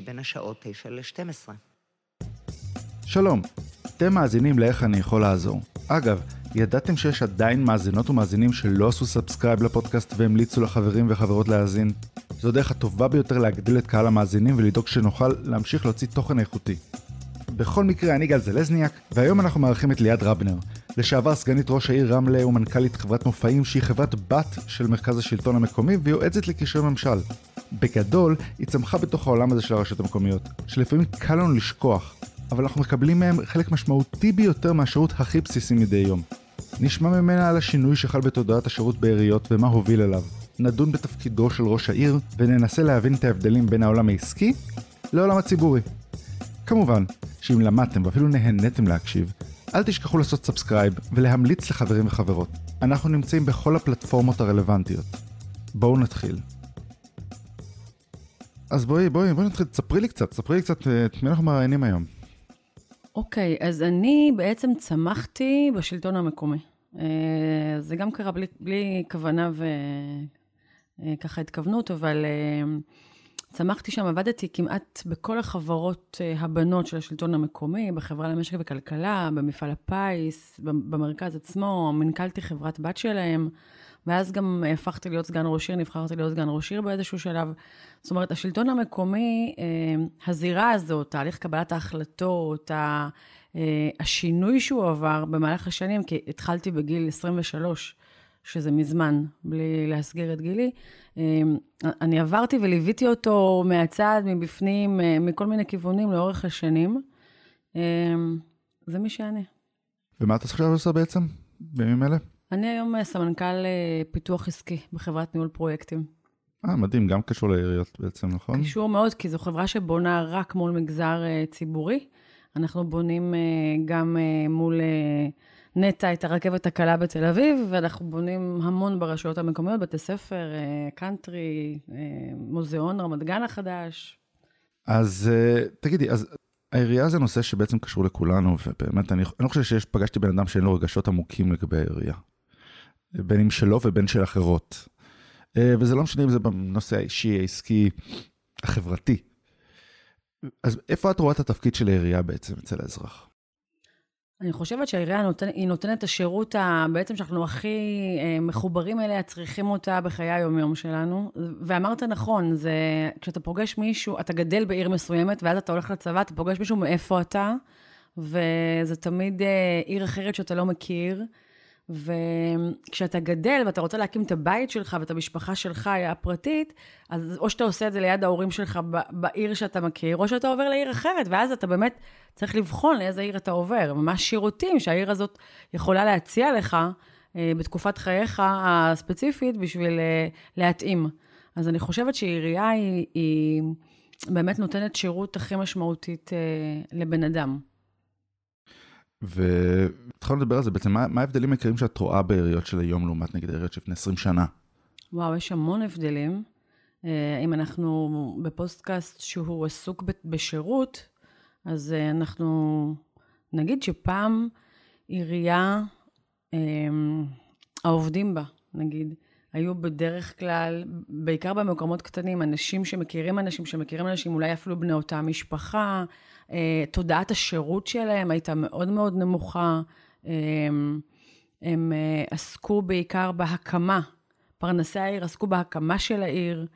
בין השעות 9 ל-12. שלום, אתם מאזינים לאיך אני יכול לעזור. אגב, ידעתם שיש עדיין מאזינות ומאזינים שלא עשו subscribe לפודקאסט והמליצו לחברים וחברות להאזין? זו הדרך הטובה ביותר להגדיל את קהל המאזינים ולדאוג שנוכל להמשיך להוציא תוכן איכותי. בכל מקרה, אני גל זלזניאק, והיום אנחנו מארחים את ליאת רבנר, לשעבר סגנית ראש העיר רמלה ומנכ"לית חברת מופעים שהיא חברת בת של מרכז השלטון המקומי ויועצת לקשרי ממשל. בגדול, היא צמחה בתוך העולם הזה של הרשויות המקומיות, שלפעמים קל לנו לשכוח, אבל אנחנו מקבלים מהם חלק משמעותי ביותר מהשירות הכי בסיסי מדי יום. נשמע ממנה על השינוי שחל בתודעת השירות בעיריות ומה הוביל אליו. נדון בתפקידו של ראש העיר וננסה להבין את ההבדלים בין העולם העסקי לעולם הציבורי. כמובן, שאם למדתם ואפילו נהניתם להקשיב, אל תשכחו לעשות subscribe ולהמליץ לחברים וחברות. אנחנו נמצאים בכל הפלטפורמות הרלוונטיות. בואו נתחיל. אז בואי, בואי, בואי נתחיל, תספרי לי קצת, תספרי לי קצת אה, את מי אנחנו מראיינים היום. אוקיי, אז אני בעצם צמחתי בשלטון המקומי. אה, זה גם קרה בלי, בלי כוונה וככה התכוונות, אבל אה, צמחתי שם, עבדתי כמעט בכל החברות אה, הבנות של השלטון המקומי, בחברה למשק וכלכלה, במפעל הפיס, במרכז עצמו, מנכ"לתי חברת בת שלהם, ואז גם הפכתי להיות סגן ראש עיר, נבחרתי להיות סגן ראש עיר באיזשהו שלב. זאת אומרת, השלטון המקומי, אה, הזירה הזאת, תהליך קבלת ההחלטות, אה, השינוי שהוא עבר במהלך השנים, כי התחלתי בגיל 23, שזה מזמן, בלי להסגיר את גילי, אה, אני עברתי וליוויתי אותו מהצד, מבפנים, מכל מיני כיוונים לאורך השנים. זה מי שאני. ומה את עכשיו עושה בעצם, בימים אלה? אני היום סמנכ"ל פיתוח עסקי בחברת ניהול פרויקטים. אה, מדהים, גם קשור לעיריות בעצם, נכון? קשור מאוד, כי זו חברה שבונה רק מול מגזר ציבורי. אנחנו בונים גם מול נטע את הרכבת הקלה בתל אביב, ואנחנו בונים המון ברשויות המקומיות, בתי ספר, קאנטרי, uh, מוזיאון רמת גן החדש. אז uh, תגידי, אז העירייה זה נושא שבעצם קשור לכולנו, ובאמת, אני, אני לא חושב שיש, פגשתי בן אדם שאין לו רגשות עמוקים לגבי העירייה. בין אם שלו ובין של אחרות. אה, וזה לא משנה אם זה בנושא האישי, העסקי, החברתי. אז איפה את רואה את התפקיד של העירייה בעצם אצל האזרח? אני חושבת שהעירייה נותן, היא נותנת את השירות ה, בעצם שאנחנו הכי אה, מחוברים אליה, צריכים אותה בחיי היומיום שלנו. ואמרת נכון, זה כשאתה פוגש מישהו, אתה גדל בעיר מסוימת, ואז אתה הולך לצבא, אתה פוגש מישהו מאיפה אתה, וזה תמיד אה, עיר אחרת שאתה לא מכיר. וכשאתה גדל ואתה רוצה להקים את הבית שלך ואת המשפחה שלך הפרטית, אז או שאתה עושה את זה ליד ההורים שלך בעיר שאתה מכיר, או שאתה עובר לעיר אחרת, ואז אתה באמת צריך לבחון לאיזה עיר אתה עובר, ומה השירותים שהעיר הזאת יכולה להציע לך אה, בתקופת חייך הספציפית בשביל אה, להתאים. אז אני חושבת שעירייה היא, היא באמת נותנת שירות הכי משמעותית אה, לבן אדם. והתחלנו לדבר על זה בעצם, מה, מה ההבדלים העיקריים שאת רואה בעיריות של היום לעומת נגיד העיריות של לפני 20 שנה? וואו, יש המון הבדלים. אה, אם אנחנו בפודקאסט שהוא עסוק בשירות, אז אה, אנחנו נגיד שפעם עירייה, אה, העובדים בה, נגיד, היו בדרך כלל, בעיקר במקומות קטנים, אנשים שמכירים אנשים שמכירים אנשים, אולי אפילו בני אותה משפחה, אה, תודעת השירות שלהם הייתה מאוד מאוד נמוכה. אה, הם אה, עסקו בעיקר בהקמה, פרנסי העיר עסקו בהקמה של העיר.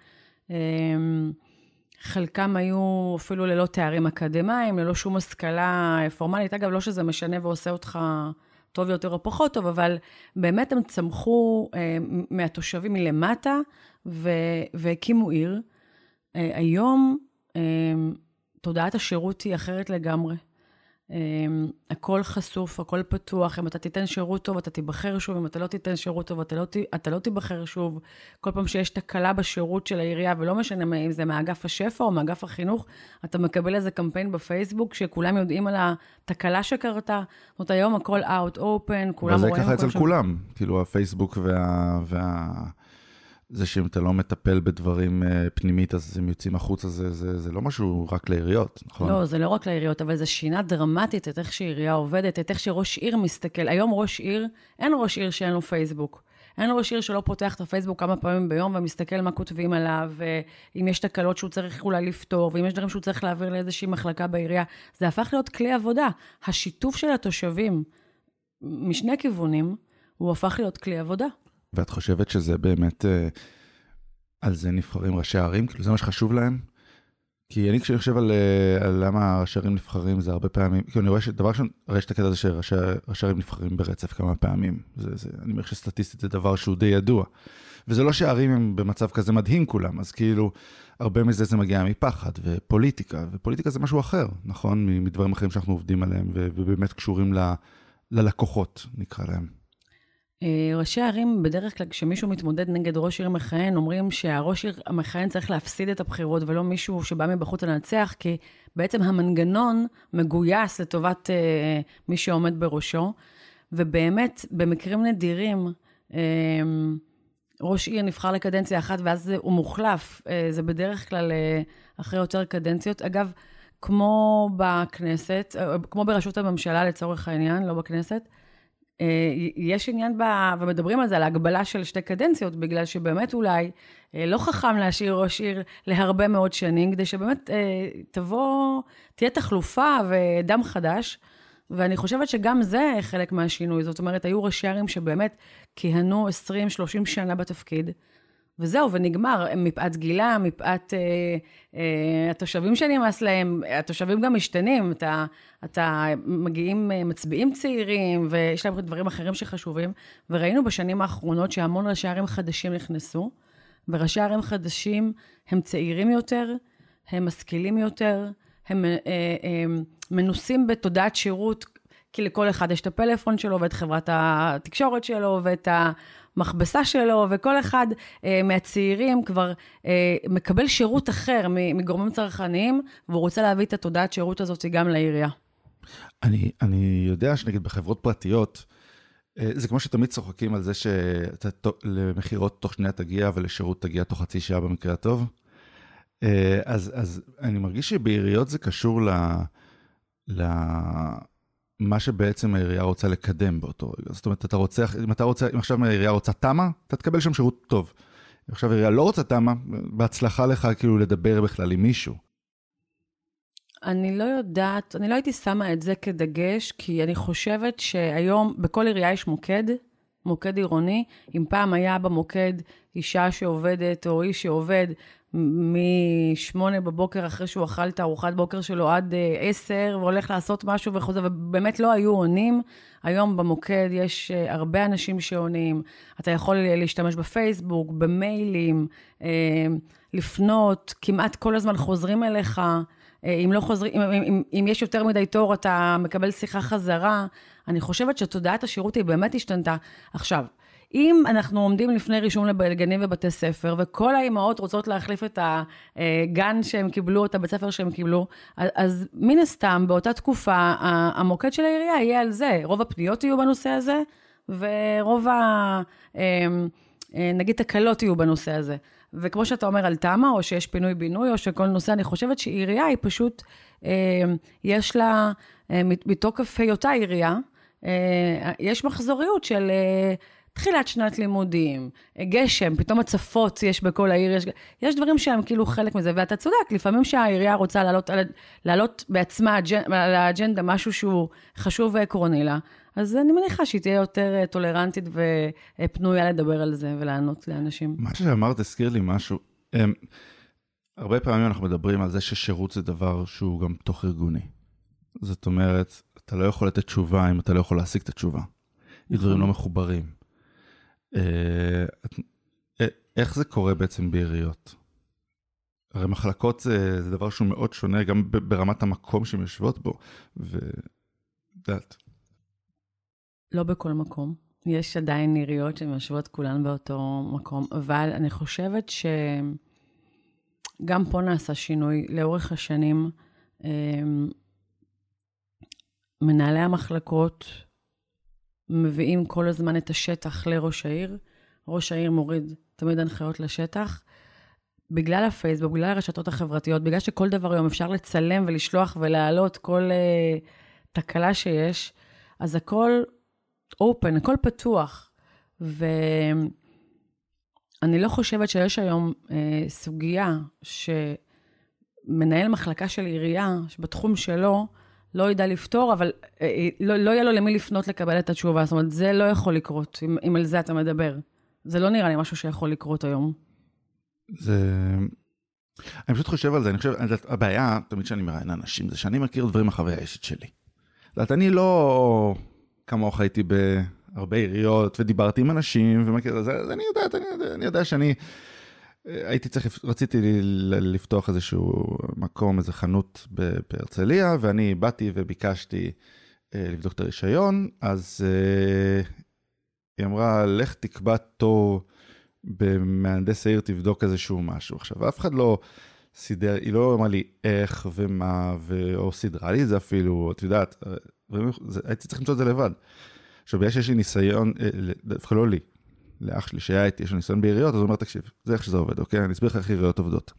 חלקם היו אפילו ללא תארים אקדמיים, ללא שום השכלה פורמלית. אגב, לא שזה משנה ועושה אותך טוב יותר או פחות טוב, אבל באמת הם צמחו אה, מהתושבים מלמטה והקימו עיר. אה, היום אה, תודעת השירות היא אחרת לגמרי. אמ, הכל חשוף, הכל פתוח, אם אתה תיתן שירות טוב, אתה תיבחר שוב, אם אתה לא תיתן שירות טוב, אתה לא, אתה לא תיבחר שוב. כל פעם שיש תקלה בשירות של העירייה, ולא משנה אם זה מאגף השפע או מאגף החינוך, אתה מקבל איזה קמפיין בפייסבוק, שכולם יודעים על התקלה שקרתה. זאת אומרת, היום הכל out open, כולם רואים... וזה ככה אצל כולם, כאילו הפייסבוק וה... וה... זה שאם אתה לא מטפל בדברים אה, פנימית, אז הם יוצאים החוצה, זה, זה, זה לא משהו רק לעיריות, נכון? לא, זה לא רק לעיריות, אבל זה שינה דרמטית את איך שעירייה עובדת, את איך שראש עיר מסתכל. היום ראש עיר, אין ראש עיר שאין לו פייסבוק. אין ראש עיר שלא פותח את הפייסבוק כמה פעמים ביום ומסתכל מה כותבים עליו, ואם יש תקלות שהוא צריך אולי לפתור, ואם יש דברים שהוא צריך להעביר לאיזושהי מחלקה בעירייה. זה הפך להיות כלי עבודה. השיתוף של התושבים משני כיוונים, הוא הפך להיות כלי עבודה. ואת חושבת שזה באמת, אה, על זה נבחרים ראשי הערים? כאילו זה מה שחשוב להם? כי אני כשאני חושב על, אה, על למה ראשי ערים נבחרים, זה הרבה פעמים, כאילו אני רואה שדבר ראשון, הרי יש את הקטע הזה שראשי ערים נבחרים ברצף כמה פעמים. זה, זה, אני אומר שסטטיסטית זה דבר שהוא די ידוע. וזה לא שהערים הם במצב כזה מדהים כולם, אז כאילו, הרבה מזה זה מגיע מפחד ופוליטיקה, ופוליטיקה זה משהו אחר, נכון? מדברים אחרים שאנחנו עובדים עליהם, ובאמת קשורים ל, ללקוחות, נקרא להם. אה, ראשי ערים, בדרך כלל כשמישהו מתמודד נגד ראש עיר מכהן, אומרים שהראש עיר המכהן צריך להפסיד את הבחירות ולא מישהו שבא מבחוץ לנצח, כי בעצם המנגנון מגויס לטובת אה, מי שעומד בראשו. ובאמת, במקרים נדירים, אה, ראש עיר נבחר לקדנציה אחת ואז הוא מוחלף. אה, זה בדרך כלל אה, אחרי יותר קדנציות. אגב, כמו בכנסת, אה, כמו בראשות הממשלה לצורך העניין, לא בכנסת, יש עניין ב... ומדברים על זה, על ההגבלה של שתי קדנציות, בגלל שבאמת אולי אה, לא חכם להשאיר ראש עיר להרבה מאוד שנים, כדי שבאמת אה, תבוא, תהיה תחלופה ודם חדש. ואני חושבת שגם זה חלק מהשינוי. זאת אומרת, היו ראשי ערים שבאמת כיהנו 20-30 שנה בתפקיד, וזהו, ונגמר, מפאת גילה, מפאת אה, אה, התושבים שנמאס להם, התושבים גם משתנים, אתה, אתה מגיעים אה, מצביעים צעירים, ויש להם דברים אחרים שחשובים, וראינו בשנים האחרונות שהמון ראשי ערים חדשים נכנסו, וראשי ערים חדשים הם צעירים יותר, הם משכילים יותר, הם אה, אה, מנוסים בתודעת שירות, כי לכל אחד יש את הפלאפון שלו, ואת חברת התקשורת שלו, ואת. המכבסה שלו, וכל אחד אה, מהצעירים כבר אה, מקבל שירות אחר מגורמים צרכניים, והוא רוצה להביא את התודעת שירות הזאת גם לעירייה. אני, אני יודע שנגיד בחברות פרטיות, אה, זה כמו שתמיד צוחקים על זה שלמכירות תוך שנייה תגיע ולשירות תגיע תוך חצי שעה במקרה הטוב. אה, אז, אז אני מרגיש שבעיריות זה קשור ל... ל... מה שבעצם העירייה רוצה לקדם באותו רגע. זאת אומרת, אתה רוצה, אם אתה רוצה, אם עכשיו העירייה רוצה תמ"א, אתה תקבל שם שירות טוב. עכשיו העירייה לא רוצה תמ"א, בהצלחה לך כאילו לדבר בכלל עם מישהו. אני לא יודעת, אני לא הייתי שמה את זה כדגש, כי אני חושבת שהיום בכל עירייה יש מוקד, מוקד עירוני. אם פעם היה במוקד אישה שעובדת או איש שעובד משמונה בבוקר אחרי שהוא אכל את הארוחת בוקר שלו עד אה, עשר, והולך לעשות משהו וחוזר, ובאמת לא היו עונים. היום במוקד יש אה, הרבה אנשים שעונים. אתה יכול להשתמש בפייסבוק, במיילים, אה, לפנות, כמעט כל הזמן חוזרים אליך. אם לא חוזרים, אם, אם, אם יש יותר מדי תור, אתה מקבל שיחה חזרה. אני חושבת שתודעת השירות היא באמת השתנתה. עכשיו, אם אנחנו עומדים לפני רישום לגנים ובתי ספר, וכל האימהות רוצות להחליף את הגן שהם קיבלו, את הבית ספר שהם קיבלו, אז מן הסתם, באותה תקופה, המוקד של העירייה יהיה על זה. רוב הפניות יהיו בנושא הזה, ורוב ה... אמ, אה, נגיד תקלות יהיו בנושא הזה. וכמו שאתה אומר על תמ"א, או שיש פינוי-בינוי, או שכל נושא, אני חושבת שעירייה היא פשוט, אמ, יש לה, אה, מתוקף היותה עירייה, אה, יש מחזוריות של תחילת שנת לימודים, גשם, פתאום הצפות יש בכל העיר, יש, יש דברים שהם כאילו חלק מזה, ואתה צודק, לפעמים שהעירייה רוצה להעלות, להעלות בעצמה על האג'נדה משהו שהוא חשוב ועקרוני לה, אז אני מניחה שהיא תהיה יותר אה, טולרנטית ופנויה לדבר על זה ולענות לאנשים. מה שאמרת הזכיר לי משהו. הם, הרבה פעמים אנחנו מדברים על זה ששירות זה דבר שהוא גם תוך ארגוני. זאת אומרת, אתה לא יכול לתת תשובה אם אתה לא יכול להשיג את התשובה. דברים. לא מחוברים. אה, אה, איך זה קורה בעצם בעיריות? הרי מחלקות זה, זה דבר שהוא מאוד שונה, גם ברמת המקום שהן יושבות בו. יודעת. לא בכל מקום. יש עדיין עיריות שהן יושבות כולן באותו מקום, אבל אני חושבת שגם פה נעשה שינוי לאורך השנים. אמ, מנהלי המחלקות מביאים כל הזמן את השטח לראש העיר. ראש העיר מוריד תמיד הנחיות לשטח. בגלל הפייסבוק, בגלל הרשתות החברתיות, בגלל שכל דבר היום אפשר לצלם ולשלוח ולהעלות כל uh, תקלה שיש, אז הכל open, הכל פתוח. ואני לא חושבת שיש היום uh, סוגיה שמנהל מחלקה של עירייה, שבתחום שלו, לא ידע לפתור, אבל uh, לא, לא יהיה לו למי לפנות לקבל את התשובה. זאת אומרת, זה לא יכול לקרות, אם, אם על זה אתה מדבר. זה לא נראה לי משהו שיכול לקרות היום. זה... אני פשוט חושב על זה, אני חושב, הבעיה, תמיד כשאני מראיין אנשים, זה שאני מכיר דברים מהחוויה האישית שלי. זאת אומרת, אני לא כמוך הייתי בהרבה עיריות, ודיברתי עם אנשים, ומכיר, אז, אז אני יודע, אני אני יודע שאני הייתי צריך, רציתי לפתוח איזשהו מקום, איזה חנות בהרצליה, ואני באתי וביקשתי אה, לבדוק את הרישיון, אז אה, היא אמרה, לך תקבע תור. במהנדס העיר תבדוק איזשהו משהו. עכשיו, אף אחד לא סידר, היא לא אמרה לי איך ומה, ו... או סידרה לי את זה אפילו, את יודעת, הייתי צריך למצוא את זה לבד. עכשיו, בגלל שיש לי ניסיון, אה, דווקא לא לי, לאח שלי שהיה איתי, יש לו ניסיון בעיריות, אז הוא אומר, תקשיב, זה איך שזה עובד, אוקיי? אני אסביר לך איך עיריות עובדות.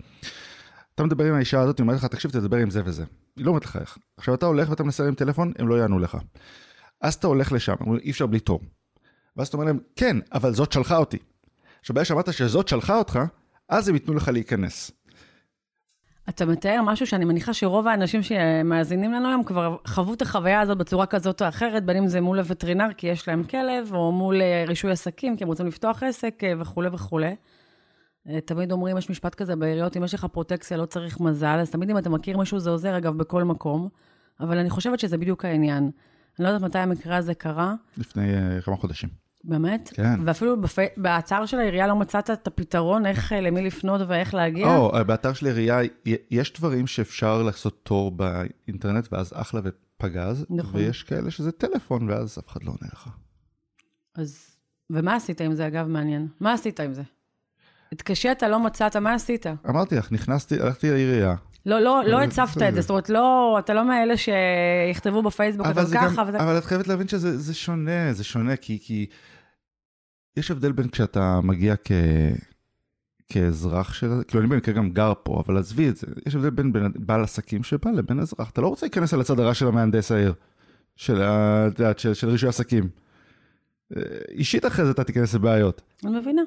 אתה מדבר עם האישה הזאת, היא אומרת לך, תקשיב, תדבר עם זה וזה. היא לא אומרת לך איך. עכשיו, אתה הולך ואתה מנסה עם טלפון, הם לא יענו לך. אז אתה הולך לשם, אומרים, אי אפשר בלי תור. ואז אתה אומר להם, כן, אבל זאת שלחה אותי. עכשיו, ברגע שאמרת שזאת שלחה אותך, אז הם ייתנו לך להיכנס. אתה מתאר משהו שאני מניחה שרוב האנשים שמאזינים לנו היום כבר חוו את החוויה הזאת בצורה כזאת או אחרת, בין אם זה מול הווטרינר כי יש להם כלב, או מול אה, רישוי עסקים כי הם רוצים לפתוח עסק אה, וכולי וכולי. אה, תמיד אומרים, יש משפט כזה בעיריות, אם יש לך פרוטקציה לא צריך מזל, אז תמיד אם אתה מכיר מישהו זה עוזר, אגב, בכל מקום. אבל אני חושבת שזה בדיוק העניין. אני לא יודעת מתי המקרה הזה קרה. לפני כמה חודשים. באמת? כן. ואפילו בפי... באתר של העירייה לא מצאת את הפתרון, איך, אה, למי לפנות ואיך להגיע? או, oh, באתר של העירייה יש דברים שאפשר לעשות תור באינטרנט, ואז אחלה ופגז, נכון. ויש כאלה שזה טלפון, ואז אף אחד לא עונה לך. אז, ומה עשית עם זה, אגב, מעניין? מה עשית עם זה? התקשית, לא מצאת, מה עשית? אמרתי לך, נכנסתי, הלכתי לעירייה. לא, לא, לא הצפת את זה, זאת אומרת, לא, אתה לא מאלה שיכתבו בפייסבוק, אבל ככה. וזה... אבל את חייבת להבין שזה שונה, זה שונה, כי, כי יש הבדל בין כשאתה מגיע כ... כאזרח של... כאילו, אני במקרה גם גר פה, אבל עזבי את זה. יש הבדל בין, בין בעל עסקים שבא לבין אזרח. אתה לא רוצה להיכנס על הצד הרע של המהנדס העיר, של, יודעת, של, של רישוי עסקים. אה, אישית אחרי זה אתה תיכנס לבעיות. אני מבינה.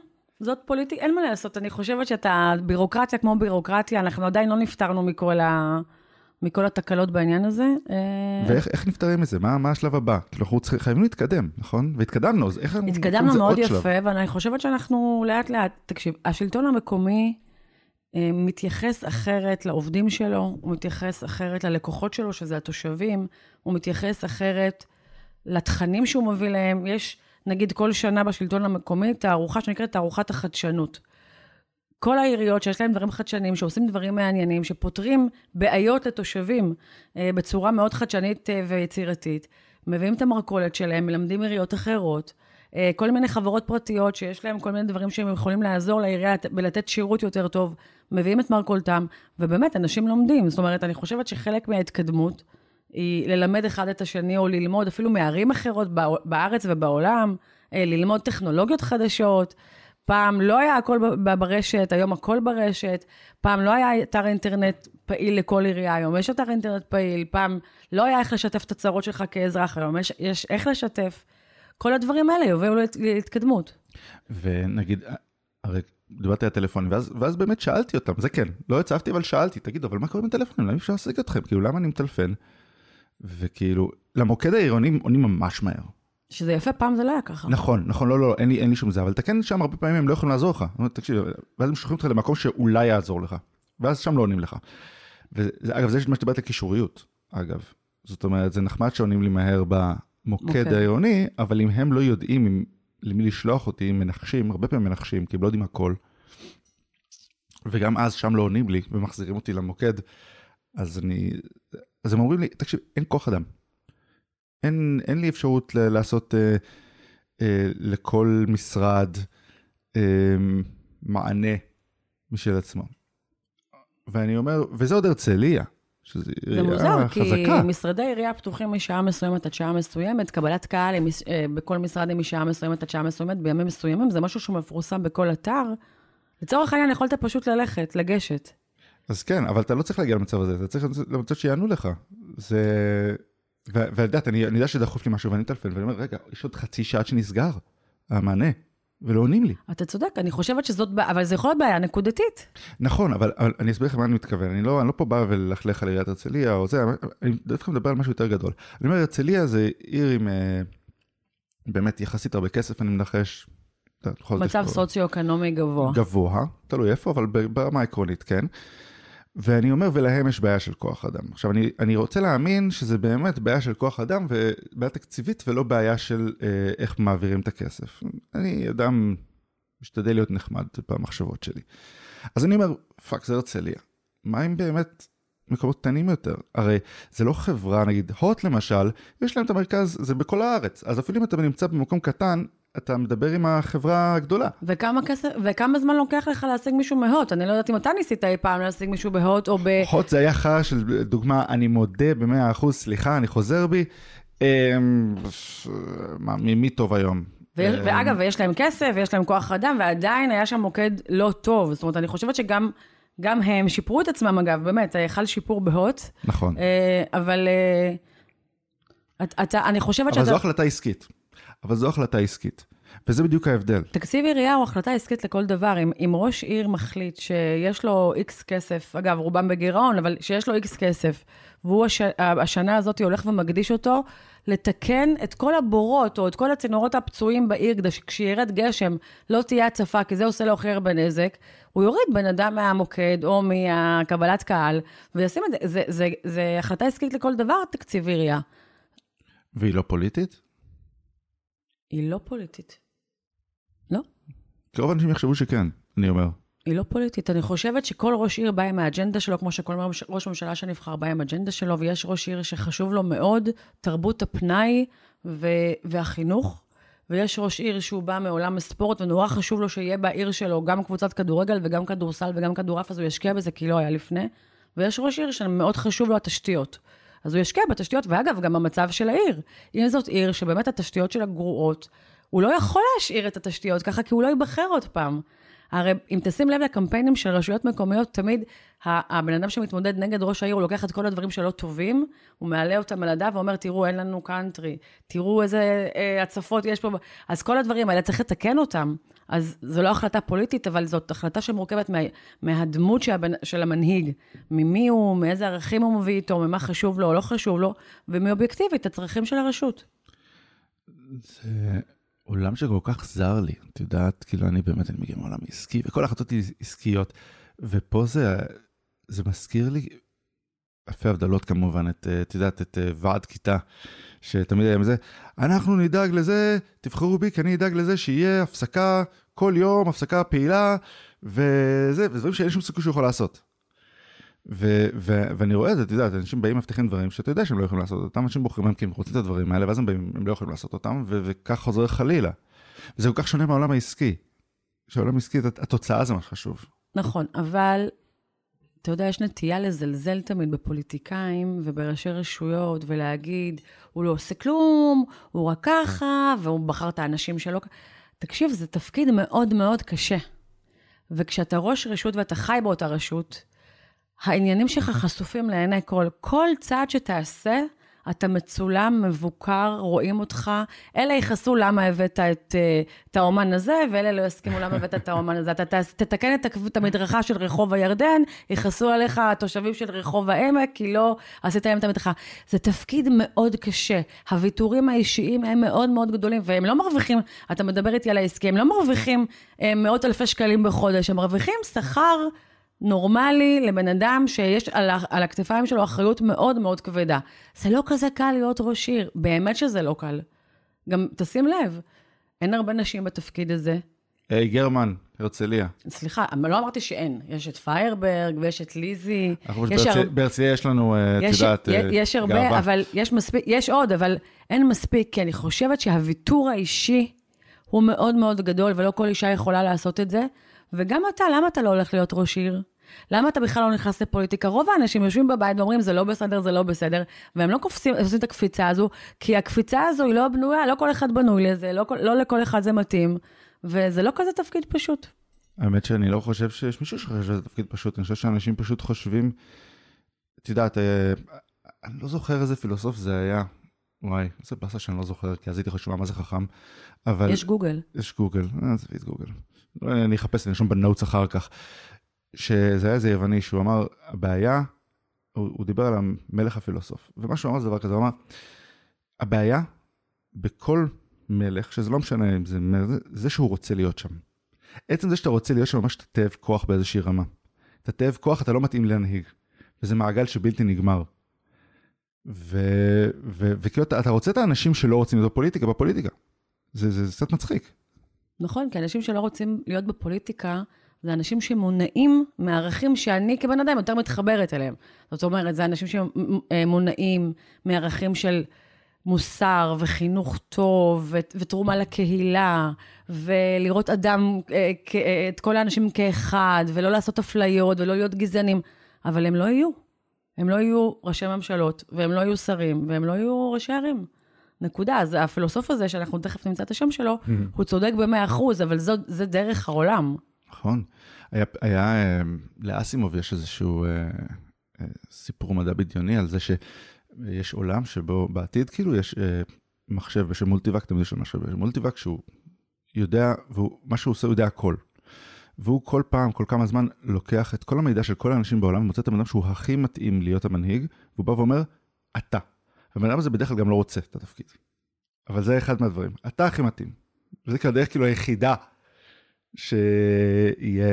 זאת פוליטיקה, אין מה לעשות. אני חושבת שאתה, בירוקרטיה כמו בירוקרטיה, אנחנו עדיין לא נפטרנו מכל ה... מכל התקלות בעניין הזה. אה, ואיך נפטרים מזה? מה, מה השלב הבא? כאילו, אנחנו צריכים, חייבים להתקדם, נכון? והתקדמנו, אז איך. התקדמנו מאוד יפה, שלב? ואני חושבת שאנחנו לאט לאט, תקשיב, השלטון המקומי אה, מתייחס אחרת לעובדים שלו, הוא מתייחס אחרת ללקוחות שלו, שזה התושבים, הוא מתייחס אחרת לתכנים שהוא מביא להם. יש, נגיד, כל שנה בשלטון המקומי תערוכה שנקראת תערוכת החדשנות. כל העיריות שיש להם דברים חדשניים, שעושים דברים מעניינים, שפותרים בעיות לתושבים אה, בצורה מאוד חדשנית אה, ויצירתית, מביאים את המרכולת שלהם, מלמדים עיריות אחרות, אה, כל מיני חברות פרטיות שיש להם כל מיני דברים שהם יכולים לעזור לעירייה ולתת שירות יותר טוב, מביאים את מרכולתם, ובאמת, אנשים לומדים. זאת אומרת, אני חושבת שחלק מההתקדמות היא ללמד אחד את השני, או ללמוד אפילו מערים אחרות בארץ ובעולם, ללמוד טכנולוגיות חדשות. פעם לא היה הכל ברשת, היום הכל ברשת. פעם לא היה אתר אינטרנט פעיל לכל עירייה, היום יש אתר אינטרנט פעיל. פעם לא היה איך לשתף את הצרות שלך כאזרח, היום יש, יש איך לשתף. כל הדברים האלה יובילו להתקדמות. ונגיד, הרי דיברתי על הטלפון, ואז, ואז באמת שאלתי אותם, זה כן, לא הצפתי, אבל שאלתי, תגידו, אבל מה קורה עם הטלפונים? למה אפשר להשיג אתכם? כאילו, למה אני מטלפן? וכאילו, למוקד העירוני עונים ממש מהר. שזה יפה, פעם זה לא היה ככה. נכון, נכון, לא, לא, אין לי, אין לי שום זה, אבל תקן שם הרבה פעמים הם לא יכולים לעזור לך. תקשיב, ואז הם שולחים אותך למקום שאולי יעזור לך, ואז שם לא עונים לך. ואגב, זה מה שדיברת על קישוריות, אגב. זאת אומרת, זה נחמד שעונים לי מהר במוקד okay. העירוני, אבל אם הם לא יודעים אם, למי לשלוח אותי, הם מנחשים, הרבה פעמים מנחשים, כי הם לא יודעים הכל. וגם אז שם לא עונים לי ומחזירים אותי למוקד, אז אני, אז הם אומרים לי, תקשיב, אין כוח אדם. אין, אין לי אפשרות ל- לעשות אה, אה, לכל משרד אה, מענה משל עצמו. ואני אומר, וזה עוד הרצליה, שזו זה מוזר, כי חזקה. משרדי עירייה פתוחים משעה מסוימת עד שעה מסוימת, קבלת קהל עם, אה, בכל משרד היא משעה מסוימת עד שעה מסוימת, בימים מסוימים, זה משהו שהוא מפורסם בכל אתר. לצורך העניין, יכולת פשוט ללכת, לגשת. אז כן, אבל אתה לא צריך להגיע למצב הזה, אתה צריך למצב שיענו לך. זה... ואת יודעת, אני, אני יודע שדחוף לי משהו ואני מטלפן, ואני אומר, רגע, יש עוד חצי שעה שנסגר, המענה, ולא עונים לי. אתה צודק, אני חושבת שזאת בעיה, אבל זה יכול להיות בעיה נקודתית. נכון, אבל, אבל אני אסביר לך מה אני מתכוון. אני לא, אני לא פה בא וללכלך על עיריית הרצליה או זה, אני דווקא מדבר על משהו יותר גדול. אני אומר, הרצליה זה עיר עם אה, באמת יחסית הרבה כסף, אני מנחש. מצב סוציו-אקונומי גבוה. גבוה, תלוי איפה, אבל ברמה העקרונית, כן. ואני אומר, ולהם יש בעיה של כוח אדם. עכשיו, אני, אני רוצה להאמין שזה באמת בעיה של כוח אדם ובעיה תקציבית, ולא בעיה של אה, איך מעבירים את הכסף. אני אדם משתדל להיות נחמד במחשבות שלי. אז אני אומר, fuck, זה הרצליה. מה אם באמת מקומות קטנים יותר? הרי זה לא חברה, נגיד הוט למשל, יש להם את המרכז, זה בכל הארץ. אז אפילו אם אתה נמצא במקום קטן, אתה מדבר עם החברה הגדולה. וכמה כסף, וכמה זמן לוקח לך להשיג מישהו מהוט? אני לא יודעת אם אתה ניסית אי פעם להשיג מישהו בהוט או ב... הוט זה היה חרא של דוגמה, אני מודה במאה אחוז, סליחה, אני חוזר בי. אמ, מה, מי טוב היום? אמ, ואגב, ויש להם כסף, ויש להם כוח אדם, ועדיין היה שם מוקד לא טוב. זאת אומרת, אני חושבת שגם גם הם שיפרו את עצמם, אגב, באמת, חל שיפור בהוט, נכון, אה, אבל אה, את- אתה, אני חושבת אבל שאתה... זו החלטה עסקית. אבל זו החלטה עסקית. וזה בדיוק ההבדל. תקציב עירייה הוא החלטה עסקית לכל דבר. אם, אם ראש עיר מחליט שיש לו איקס כסף, אגב, רובם בגירעון, אבל שיש לו איקס כסף, והוא הש, השנה הזאת הולך ומקדיש אותו לתקן את כל הבורות או את כל הצינורות הפצועים בעיר, כדי שכשירד גשם לא תהיה הצפה, כי זה עושה לו הכי הרבה נזק, הוא יוריד בן אדם מהמוקד או מהקבלת קהל, וישים את זה. זה, זה, זה החלטה עסקית לכל דבר, תקציב עירייה. והיא לא פוליטית? היא לא פוליטית. לא. כי רוב האנשים יחשבו שכן, אני אומר. היא לא פוליטית. אני חושבת שכל ראש עיר בא עם האג'נדה שלו, כמו שכל ראש- ראש ממשלה שנבחר בא עם האג'נדה שלו, ויש ראש עיר שחשוב לו מאוד תרבות הפנאי ו- והחינוך, ויש ראש עיר שהוא בא מעולם הספורט, ונורא חשוב לו שיהיה בעיר שלו גם קבוצת כדורגל וגם כדורסל וגם כדורעף, אז הוא ישקיע בזה כי לא היה לפני. ויש ראש עיר שמאוד חשוב לו התשתיות. אז הוא ישקיע בתשתיות, ואגב, גם המצב של העיר. אם זאת עיר שבאמת התשתיות שלה גרועות, הוא לא יכול להשאיר את התשתיות ככה, כי הוא לא ייבחר עוד פעם. הרי אם תשים לב לקמפיינים של רשויות מקומיות, תמיד הבן אדם שמתמודד נגד ראש העיר, הוא לוקח את כל הדברים שלא טובים, הוא מעלה אותם על הדף ואומר, תראו, אין לנו קאנטרי, תראו איזה אה, הצפות יש פה. אז כל הדברים האלה, צריך לתקן אותם. אז זו לא החלטה פוליטית, אבל זאת החלטה שמורכבת מה, מהדמות שהבן, של המנהיג, ממי הוא, מאיזה ערכים הוא מביא איתו, ממה חשוב לו או לא חשוב לו, ומאובייקטיבית, הצרכים של הרשות. זה עולם שכל כך זר לי, את יודעת, כאילו אני באמת, אני מגיע מעולם עסקי, וכל החלטות עסקיות, ופה זה, זה מזכיר לי, אלפי הבדלות כמובן, את, את יודעת, את אה, ועד כיתה, שתמיד היה מזה, אנחנו נדאג לזה, תבחרו בי, כי אני אדאג לזה שיהיה הפסקה כל יום, הפסקה פעילה, וזה, וזה דברים שאין שום סיכוי שהוא יכול לעשות. ו- ו- ואני רואה את זה, את יודעת, אנשים באים מבטיחים דברים שאתה יודע שהם לא יכולים לעשות אותם, אנשים בוחרים בהם כי הם רוצים את הדברים האלה, ואז הם באים, הם לא יכולים לעשות אותם, ו- וכך חוזר חלילה. וזה כל כך שונה מהעולם העסקי. שהעולם העסקי, הת- התוצאה זה מה שחשוב. נכון, אבל אתה יודע, יש נטייה לזלזל תמיד בפוליטיקאים ובראשי רשויות, ולהגיד, הוא לא עושה כלום, הוא רק ככה, והוא בחר את האנשים שלו. תקשיב, זה תפקיד מאוד מאוד קשה. וכשאתה ראש רשות ואתה חי באותה רשות, העניינים שלך חשופים לעיני כל. כל צעד שתעשה, אתה מצולם, מבוקר, רואים אותך. אלה יכעסו למה הבאת את, אה, את האומן הזה, ואלה לא יסכימו למה הבאת את האומן הזה. אתה תתקן את, את המדרכה של רחוב הירדן, יכעסו עליך התושבים של רחוב העמק, כי לא עשית להם את המדרכה. זה תפקיד מאוד קשה. הוויתורים האישיים הם מאוד מאוד גדולים, והם לא מרוויחים, אתה מדבר איתי על העסקי, הם לא מרוויחים אה, מאות אלפי שקלים בחודש, הם מרוויחים שכר נורמלי לבן אדם שיש על, ה- על הכתפיים שלו אחריות מאוד מאוד כבדה. זה לא כזה קל להיות ראש עיר, באמת שזה לא קל. גם תשים לב, אין הרבה נשים בתפקיד הזה, היי, גרמן, הרצליה. סליחה, אבל לא אמרתי שאין. יש את פיירברג ויש את ליזי. יש בהרצליה- הר- בהרצליה יש לנו, אה, את יש, יודעת, אה, יש הרבה, גאווה. אבל יש מספיק, יש עוד, אבל אין מספיק, כי אני חושבת שהוויתור האישי הוא מאוד מאוד גדול, ולא כל אישה יכולה לעשות את זה. וגם אתה, למה אתה לא הולך להיות ראש עיר? למה אתה בכלל לא נכנס לפוליטיקה? רוב האנשים יושבים בבית ואומרים, זה לא בסדר, זה לא בסדר, והם לא קופצים, עושים את הקפיצה הזו, כי הקפיצה הזו היא לא בנויה, לא כל אחד בנוי לזה, לא, לא לכל אחד זה מתאים, וזה לא כזה תפקיד פשוט. האמת שאני לא חושב שיש מישהו שחושב שזה תפקיד פשוט, אני חושב שאנשים פשוט חושבים, את יודעת, אה, אני לא זוכר איזה פילוסוף זה היה, וואי, איזה באסה שאני לא זוכר, כי אז הייתי חושב מה זה חכם, אבל... יש גוגל. יש גוגל, אה, עזבי את גוגל. אני אחפש, אני ארשום בנוטס אחר כך. שזה היה איזה יווני שהוא אמר, הבעיה, הוא, הוא דיבר על המלך הפילוסוף, ומה שהוא אמר זה דבר כזה, הוא אמר, הבעיה בכל מלך, שזה לא משנה אם זה מלך, זה, שהוא רוצה להיות שם. עצם זה שאתה רוצה להיות שם ממש תתב כוח באיזושהי רמה. תתב כוח, אתה לא מתאים להנהיג. וזה מעגל שבלתי נגמר. וכאילו אתה, אתה רוצה את האנשים שלא רוצים להיות בפוליטיקה, בפוליטיקה. זה קצת מצחיק. נכון, כי אנשים שלא רוצים להיות בפוליטיקה, זה אנשים שמונעים מערכים שאני כבן אדם יותר מתחברת אליהם. זאת אומרת, זה אנשים שמונעים מערכים של מוסר וחינוך טוב ותרומה לקהילה, ולראות אדם, אה, אה, את כל האנשים כאחד, ולא לעשות אפליות ולא להיות גזענים, אבל הם לא יהיו. הם לא יהיו ראשי ממשלות, והם לא יהיו שרים, והם לא יהיו ראשי ערים. נקודה. אז הפילוסוף הזה, שאנחנו תכף נמצא את השם שלו, הוא צודק במאה אחוז, אבל זו, זה דרך העולם. נכון. היה, היה אה, לאסימוב יש איזשהו אה, אה, סיפור מדע בדיוני על זה שיש עולם שבו בעתיד כאילו יש אה, מחשב בשם מולטיבק, תמיד יש לו מחשב בשם מולטיבק, שהוא יודע, ומה שהוא עושה הוא יודע הכל. והוא כל פעם, כל כמה זמן, לוקח את כל המידע של כל האנשים בעולם ומוצא את הבן אדם שהוא הכי מתאים להיות המנהיג, והוא בא ואומר, אתה. והבן אדם הזה בדרך כלל גם לא רוצה את התפקיד. אבל זה אחד מהדברים. אתה הכי מתאים. וזה כאילו הדרך כאילו היחידה שיהיה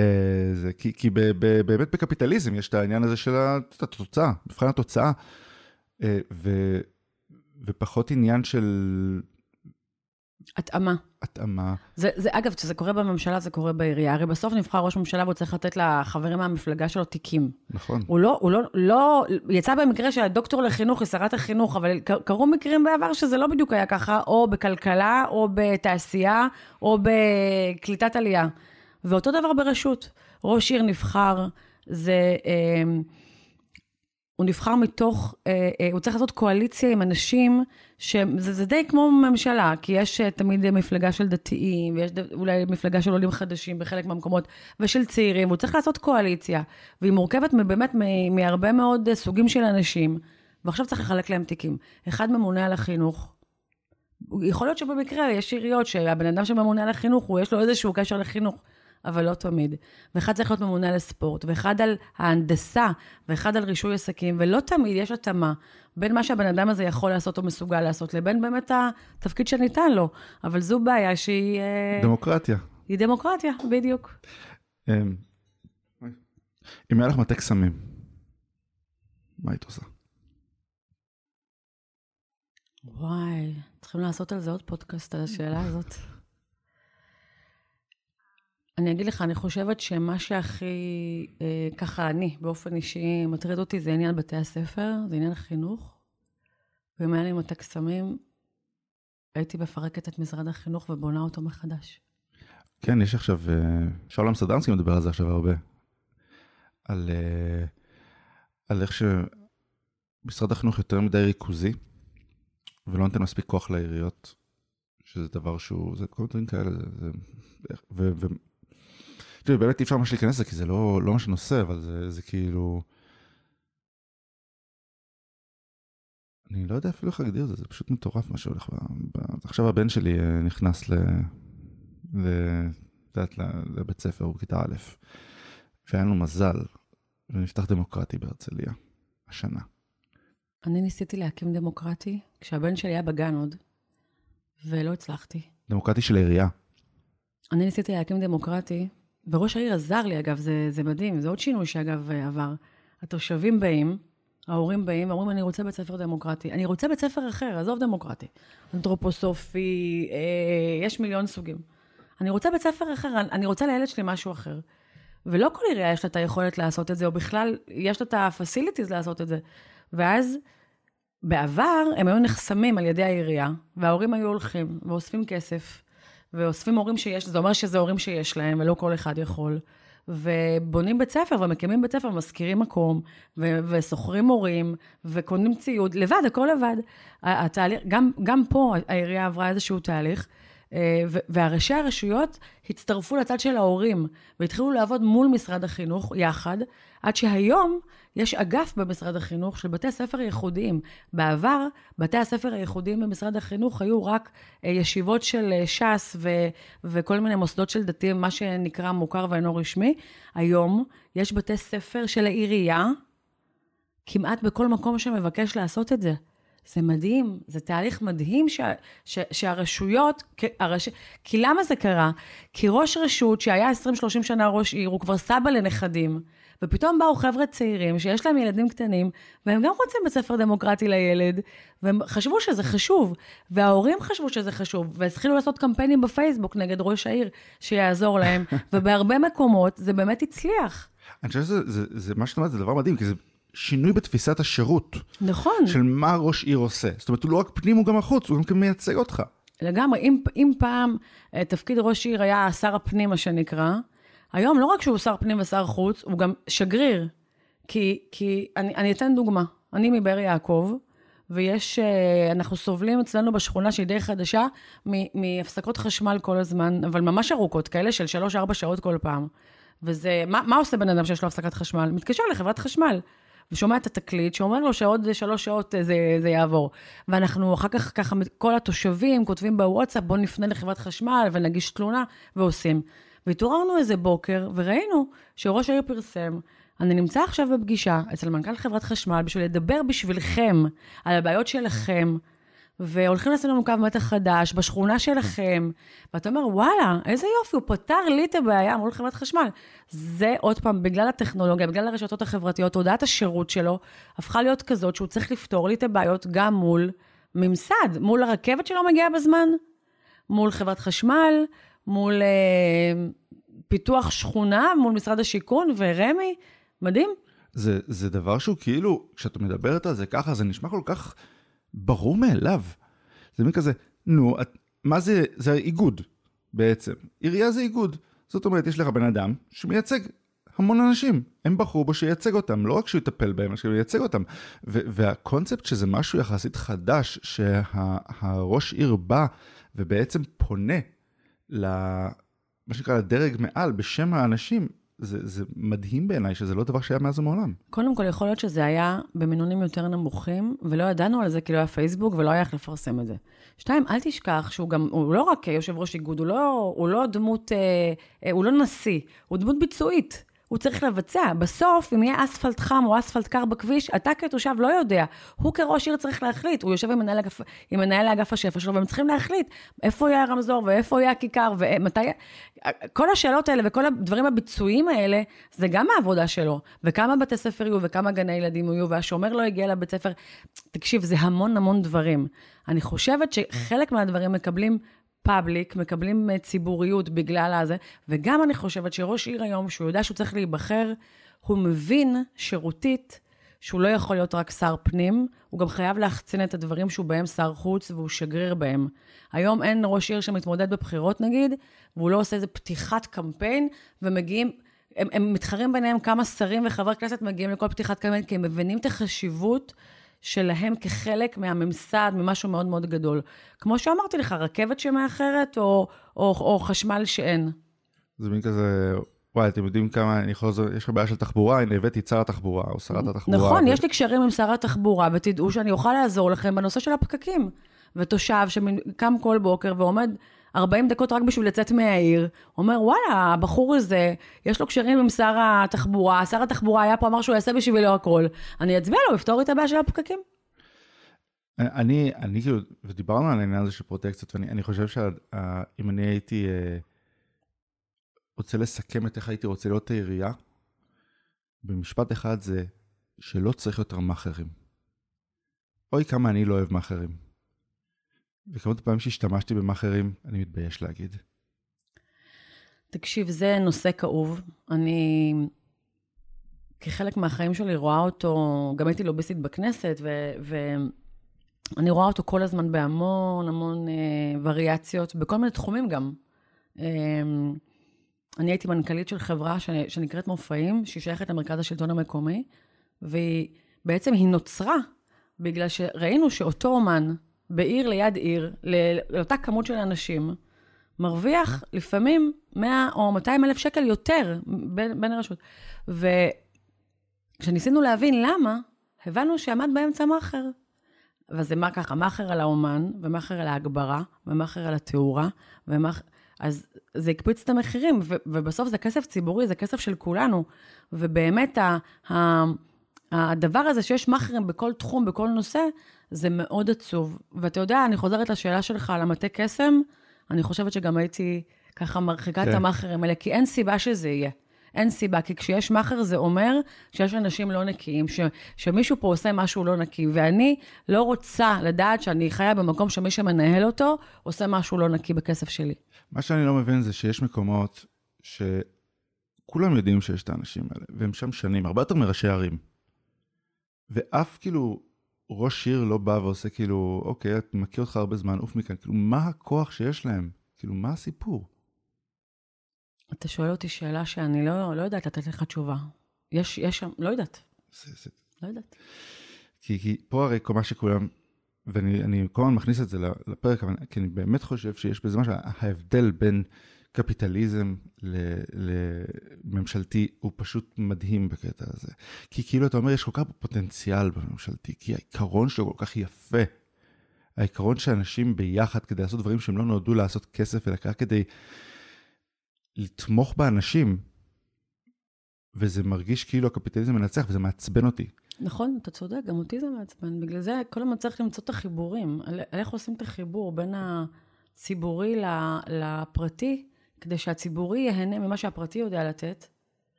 זה, כי, כי ב, ב, באמת בקפיטליזם יש את העניין הזה של התוצאה, מבחן התוצאה, אה, ו, ופחות עניין של התאמה. התאמה. זה, זה, אגב, כשזה קורה בממשלה, זה קורה בעירייה. הרי בסוף נבחר ראש ממשלה והוא צריך לתת לחברים מהמפלגה שלו תיקים. נכון. הוא לא, הוא לא, לא, יצא במקרה שהדוקטור לחינוך היא שרת החינוך, אבל קרו מקרים בעבר שזה לא בדיוק היה ככה, או בכלכלה, או בתעשייה, או בקליטת עלייה. ואותו דבר ברשות. ראש עיר נבחר, זה... אה, הוא נבחר מתוך, אה, אה, הוא צריך לעשות קואליציה עם אנשים, שזה זה די כמו ממשלה, כי יש אה, תמיד מפלגה של דתיים, ויש אולי מפלגה של עולים חדשים בחלק מהמקומות, ושל צעירים, והוא צריך לעשות קואליציה, והיא מורכבת באמת מהרבה מאוד אה, סוגים של אנשים, ועכשיו צריך לחלק להם תיקים. אחד ממונה על החינוך. יכול להיות שבמקרה יש עיריות שהבן אדם שממונה על החינוך, הוא יש לו איזשהו קשר לחינוך, אבל לא תמיד. ואחד צריך להיות ממונה על הספורט, ואחד על ההנדסה, ואחד על רישוי עסקים, ולא תמיד יש התאמה בין מה שהבן אדם הזה יכול לעשות או מסוגל לעשות, לבין באמת התפקיד שניתן לו. אבל זו בעיה שהיא אה, דמוקרטיה. היא דמוקרטיה, בדיוק. אמ, אם היה לך מטה קסמים, מה היית עושה? וואי, צריכים לעשות על זה עוד פודקאסט, על השאלה הזאת. אני אגיד לך, אני חושבת שמה שהכי, אה, ככה אני, באופן אישי, מטריד אותי, זה עניין בתי הספר, זה עניין החינוך. ואם היה לי מטה קסמים, הייתי מפרקת את משרד החינוך ובונה אותו מחדש. כן, יש עכשיו, אה, שלום סדרנסקי מדבר על זה עכשיו הרבה. על, אה, על איך שמשרד החינוך יותר מדי ריכוזי, ולא נותן מספיק כוח לעיריות, שזה דבר שהוא, זה כל מיני דברים כאלה, זה, זה, ו, ו, תראי, באמת אי אפשר ממש להיכנס לזה, כי זה לא, לא מה שנושא, אבל זה, זה כאילו... אני לא יודע אפילו איך להגדיר את זה, זה פשוט מטורף מה שהולך. עכשיו הבן שלי אה, נכנס ל... ל... יודעת, לבית ספר, הוא בכיתה א', והיה לנו מזל, ונפתח דמוקרטי בהרצליה, השנה. אני ניסיתי להקים דמוקרטי, כשהבן שלי היה בגן עוד, ולא הצלחתי. דמוקרטי של העירייה. אני ניסיתי להקים דמוקרטי, וראש העיר עזר לי, אגב, זה, זה מדהים, זה עוד שינוי שאגב עבר. התושבים באים, ההורים באים ואומרים, אני רוצה בית ספר דמוקרטי. אני רוצה בית ספר אחר, עזוב דמוקרטי. אנתרופוסופי, אה, יש מיליון סוגים. אני רוצה בית ספר אחר, אני רוצה לילד שלי משהו אחר. ולא כל עירייה יש לה את היכולת לעשות את זה, או בכלל יש לה את ה-facilities לעשות את זה. ואז, בעבר, הם היו נחסמים על ידי העירייה, וההורים היו הולכים ואוספים כסף, ואוספים הורים שיש, זה אומר שזה הורים שיש להם, ולא כל אחד יכול. ובונים בית ספר, ומקימים בית ספר, ומשכירים מקום, ו- ושוכרים מורים, וקונים ציוד, לבד, הכל לבד. התהליך, גם, גם פה העירייה עברה איזשהו תהליך, והראשי הרשויות הצטרפו לצד של ההורים, והתחילו לעבוד מול משרד החינוך יחד, עד שהיום יש אגף במשרד החינוך של בתי ספר ייחודיים. בעבר, בתי הספר הייחודיים במשרד החינוך היו רק אה, ישיבות של אה, ש"ס ו- וכל מיני מוסדות של דתיים, מה שנקרא מוכר ואינו רשמי. היום יש בתי ספר של העירייה, כמעט בכל מקום שמבקש לעשות את זה. זה מדהים, זה תהליך מדהים ש, ש, שהרשויות, הרש, כי למה זה קרה? כי ראש רשות שהיה 20-30 שנה ראש עיר, הוא כבר סבא לנכדים, ופתאום באו חבר'ה צעירים שיש להם ילדים קטנים, והם גם רוצים בית ספר דמוקרטי לילד, והם חשבו שזה חשוב, וההורים חשבו שזה חשוב, והתחילו לעשות קמפיינים בפייסבוק נגד ראש העיר, שיעזור להם, ובהרבה מקומות זה באמת הצליח. אני חושב שזה, זה, זה, מה שאת אומרת, זה דבר מדהים, כי זה שינוי בתפיסת השירות. נכון. של מה ראש עיר עושה. זאת אומרת, הוא לא רק פנים, הוא גם החוץ, הוא גם מייצג אותך. לגמרי. אם, אם פעם אה, תפקיד ראש עיר היה שר הפנים, מה שנקרא, היום לא רק שהוא שר פנים ושר חוץ, הוא גם שגריר. כי, כי אני, אני אתן דוגמה. אני מבאר יעקב, ויש, אה, אנחנו סובלים אצלנו בשכונה שהיא די חדשה, מהפסקות חשמל כל הזמן, אבל ממש ארוכות, כאלה של 3-4 שעות כל פעם. וזה, מה, מה עושה בן אדם שיש לו הפסקת חשמל? מתקשר לחברת חשמל. ושומע את התקליט שאומר לו שעוד שלוש שעות זה, זה יעבור. ואנחנו אחר כך ככה, כל התושבים כותבים בוואטסאפ, בואו נפנה לחברת חשמל ונגיש תלונה, ועושים. והתעוררנו איזה בוקר, וראינו שראש העיר פרסם, אני נמצא עכשיו בפגישה אצל מנכ"ל חברת חשמל בשביל לדבר בשבילכם על הבעיות שלכם, והולכים לעשות לנו קו מתח חדש בשכונה שלכם, ואתה אומר, וואלה, איזה יופי, הוא פתר לי את הבעיה מול חברת חשמל. זה עוד פעם, בגלל הטכנולוגיה, בגלל הרשתות החברתיות, הודעת השירות שלו הפכה להיות כזאת שהוא צריך לפתור לי את הבעיות גם מול ממסד, מול הרכבת שלא מגיעה בזמן, מול חברת חשמל, מול אה, פיתוח שכונה, מול משרד השיכון ורמ"י, מדהים. זה, זה דבר שהוא כאילו, כשאת מדברת על זה ככה, זה נשמע כל כך... ברור מאליו. זה מין כזה, נו, את, מה זה, זה איגוד בעצם. עירייה זה איגוד. זאת אומרת, יש לך בן אדם שמייצג המון אנשים. הם בחרו בו שייצג אותם, לא רק שהוא יטפל בהם, אלא שהוא ייצג אותם. והקונספט שזה משהו יחסית חדש, שהראש שה- עיר בא ובעצם פונה ל... מה שנקרא לדרג מעל בשם האנשים, זה, זה מדהים בעיניי שזה לא דבר שהיה מאז ומעולם. קודם כל, יכול להיות שזה היה במינונים יותר נמוכים, ולא ידענו על זה כי לא היה פייסבוק ולא היה איך לפרסם את זה. שתיים, אל תשכח שהוא גם, הוא לא רק יושב ראש איגוד, הוא לא, הוא לא דמות, אה, אה, הוא לא נשיא, הוא דמות ביצועית. הוא צריך לבצע. בסוף, אם יהיה אספלט חם או אספלט קר בכביש, אתה כתושב לא יודע. הוא כראש עיר צריך להחליט. הוא יושב עם מנהל, אגף, עם מנהל אגף השפע שלו, והם צריכים להחליט איפה יהיה הרמזור ואיפה יהיה הכיכר ומתי... כל השאלות האלה וכל הדברים הביצועיים האלה, זה גם העבודה שלו. וכמה בתי ספר יהיו וכמה גני ילדים יהיו, והשומר לא הגיע לבית ספר. תקשיב, זה המון המון דברים. אני חושבת שחלק מהדברים מקבלים פאבליק, מקבלים אה, ציבוריות בגלל הזה, וגם אני חושבת שראש עיר היום, שהוא יודע שהוא צריך להיבחר, הוא מבין שירותית שהוא לא יכול להיות רק שר פנים, הוא גם חייב להחצין את הדברים שהוא בהם שר חוץ והוא שגריר בהם. היום אין ראש עיר שמתמודד בבחירות נגיד, והוא לא עושה איזה פתיחת קמפיין, ומגיעים, הם, הם מתחרים ביניהם כמה שרים וחברי כנסת מגיעים לכל פתיחת קמפיין, כי הם מבינים את החשיבות שלהם כחלק מהממסד, ממשהו מאוד מאוד גדול. כמו שאמרתי לך, רכבת שמאחרת או, או, או חשמל שאין. זה מין כזה, וואי, אתם יודעים כמה, אני יכול לעזור, יש לך בעיה של תחבורה, הנה הבאתי את שר התחבורה, או שרת התחבורה. נכון, ו... יש לי קשרים עם שר התחבורה, ותדעו שאני אוכל לעזור לכם בנושא של הפקקים. ותושב שקם כל בוקר ועומד 40 דקות רק בשביל לצאת מהעיר, אומר, וואלה, הבחור הזה, יש לו קשרים עם שר התחבורה, שר התחבורה היה פה, אמר שהוא יעשה בשבילו הכל, אני אצביע לו, יפתור את הבעיה של הפקקים. אני, אני כאילו, ודיברנו על העניין הזה של פרוטקציות, ואני חושב שאם אני הייתי אה, רוצה לסכם את איך הייתי רוצה להיות העירייה, במשפט אחד זה שלא צריך יותר מאכערים. אוי, כמה אני לא אוהב מאכערים. וכמות הפעמים שהשתמשתי במאכערים, אני מתבייש להגיד. תקשיב, זה נושא כאוב. אני, כחלק מהחיים שלי, רואה אותו, גם הייתי לוביסטית בכנסת, ו... ואני רואה אותו כל הזמן בהמון המון אה, וריאציות, בכל מיני תחומים גם. אה, אני הייתי מנכ"לית של חברה ש... שנקראת מופעים, שהיא שייכת למרכז השלטון המקומי, והיא בעצם היא נוצרה בגלל שראינו שאותו אומן, בעיר ליד עיר, לאותה כמות של אנשים, מרוויח לפעמים 100 או 200 אלף שקל יותר בין, בין הרשות. וכשניסינו להבין למה, הבנו שעמד באמצע מאכר. וזה מה ככה, מאכר על האומן, ומאכר על ההגברה, ומאכר על התאורה, ומאכר... אז זה הקפיץ את המחירים, ו- ובסוף זה כסף ציבורי, זה כסף של כולנו. ובאמת, ה- ה- הדבר הזה שיש מאכרים בכל תחום, בכל נושא, זה מאוד עצוב. ואתה יודע, אני חוזרת לשאלה שלך על המטה קסם, אני חושבת שגם הייתי ככה מרחיקה כן. את המאכרים האלה, כי אין סיבה שזה יהיה. אין סיבה, כי כשיש מאכר זה אומר שיש אנשים לא נקיים, ש, שמישהו פה עושה משהו לא נקי, ואני לא רוצה לדעת שאני חיה במקום שמי שמנהל אותו עושה משהו לא נקי בכסף שלי. מה שאני לא מבין זה שיש מקומות שכולם יודעים שיש את האנשים האלה, והם שם שנים, הרבה יותר מראשי ערים. ואף כאילו ראש עיר לא בא ועושה כאילו, אוקיי, את מכיר אותך הרבה זמן, עוף מכאן. כאילו, מה הכוח שיש להם? כאילו, מה הסיפור? אתה שואל אותי שאלה שאני לא, לא יודעת לתת לך תשובה. יש, יש שם, לא יודעת. זה, זה... לא יודעת. כי, כי פה הרי כל מה שכולם, ואני כל הזמן מכניס את זה לפרק, אבל כי אני באמת חושב שיש בזה משהו, ההבדל בין קפיטליזם לממשלתי הוא פשוט מדהים בקטע הזה. כי כאילו אתה אומר, יש כל כך פוטנציאל בממשלתי, כי העיקרון שלו כל כך יפה. העיקרון שאנשים ביחד כדי לעשות דברים שהם לא נועדו לעשות כסף, אלא רק כדי לתמוך באנשים, וזה מרגיש כאילו הקפיטליזם מנצח, וזה מעצבן אותי. נכון, אתה צודק, גם אותי זה מעצבן. בגלל זה כל הזמן צריך למצוא את החיבורים. על איך עושים את החיבור בין הציבורי לפרטי, כדי שהציבורי ייהנה ממה שהפרטי יודע לתת,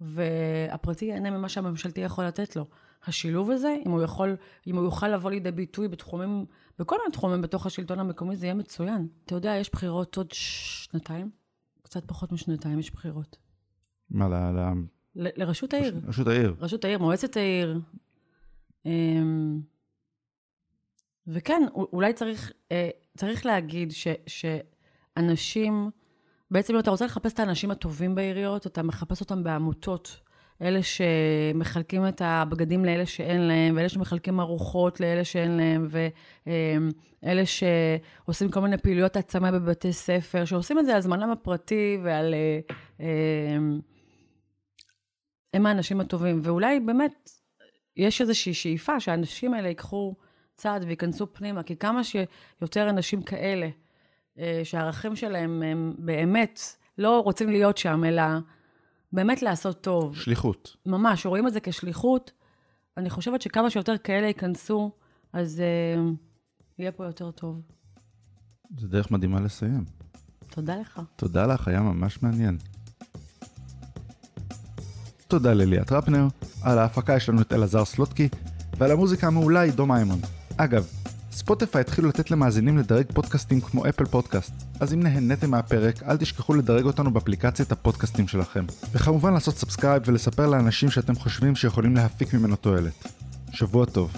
והפרטי ייהנה ממה שהממשלתי יכול לתת לו. השילוב הזה, אם הוא יכול, אם הוא יוכל לבוא לידי ביטוי בתחומים, בכל מיני תחומים בתוך השלטון המקומי, זה יהיה מצוין. אתה יודע, יש בחירות עוד שנתיים, קצת פחות משנתיים יש בחירות. מה, ל... ל... ל... לראשות העיר. ראשות העיר. ראשות העיר, מועצת העיר. אמ, וכן, אולי צריך, אה, צריך להגיד ש, שאנשים, בעצם אם אתה רוצה לחפש את האנשים הטובים בעיריות, אתה מחפש אותם בעמותות. אלה שמחלקים את הבגדים לאלה שאין להם, ואלה שמחלקים ארוחות לאלה שאין להם, ואלה שעושים כל מיני פעילויות העצמה בבתי ספר, שעושים את זה על זמנם הפרטי ועל... אה, אה, הם האנשים הטובים. ואולי באמת יש איזושהי שאיפה שהאנשים האלה ייקחו צעד וייכנסו פנימה, כי כמה שיותר אנשים כאלה, שהערכים שלהם הם באמת לא רוצים להיות שם, אלא באמת לעשות טוב. שליחות. ממש, רואים את זה כשליחות. אני חושבת שכמה שיותר כאלה ייכנסו, אז uh, יהיה פה יותר טוב. זו דרך מדהימה לסיים. תודה לך. תודה לך, היה ממש מעניין. תודה לליאת רפנר, על ההפקה יש לנו את אלעזר סלוטקי, ועל המוזיקה המעולה עידו מימון. אגב, ספוטיפיי התחילו לתת למאזינים לדרג פודקאסטים כמו אפל פודקאסט, אז אם נהניתם מהפרק, אל תשכחו לדרג אותנו באפליקציית הפודקאסטים שלכם. וכמובן לעשות subscribe ולספר לאנשים שאתם חושבים שיכולים להפיק ממנו תועלת. שבוע טוב.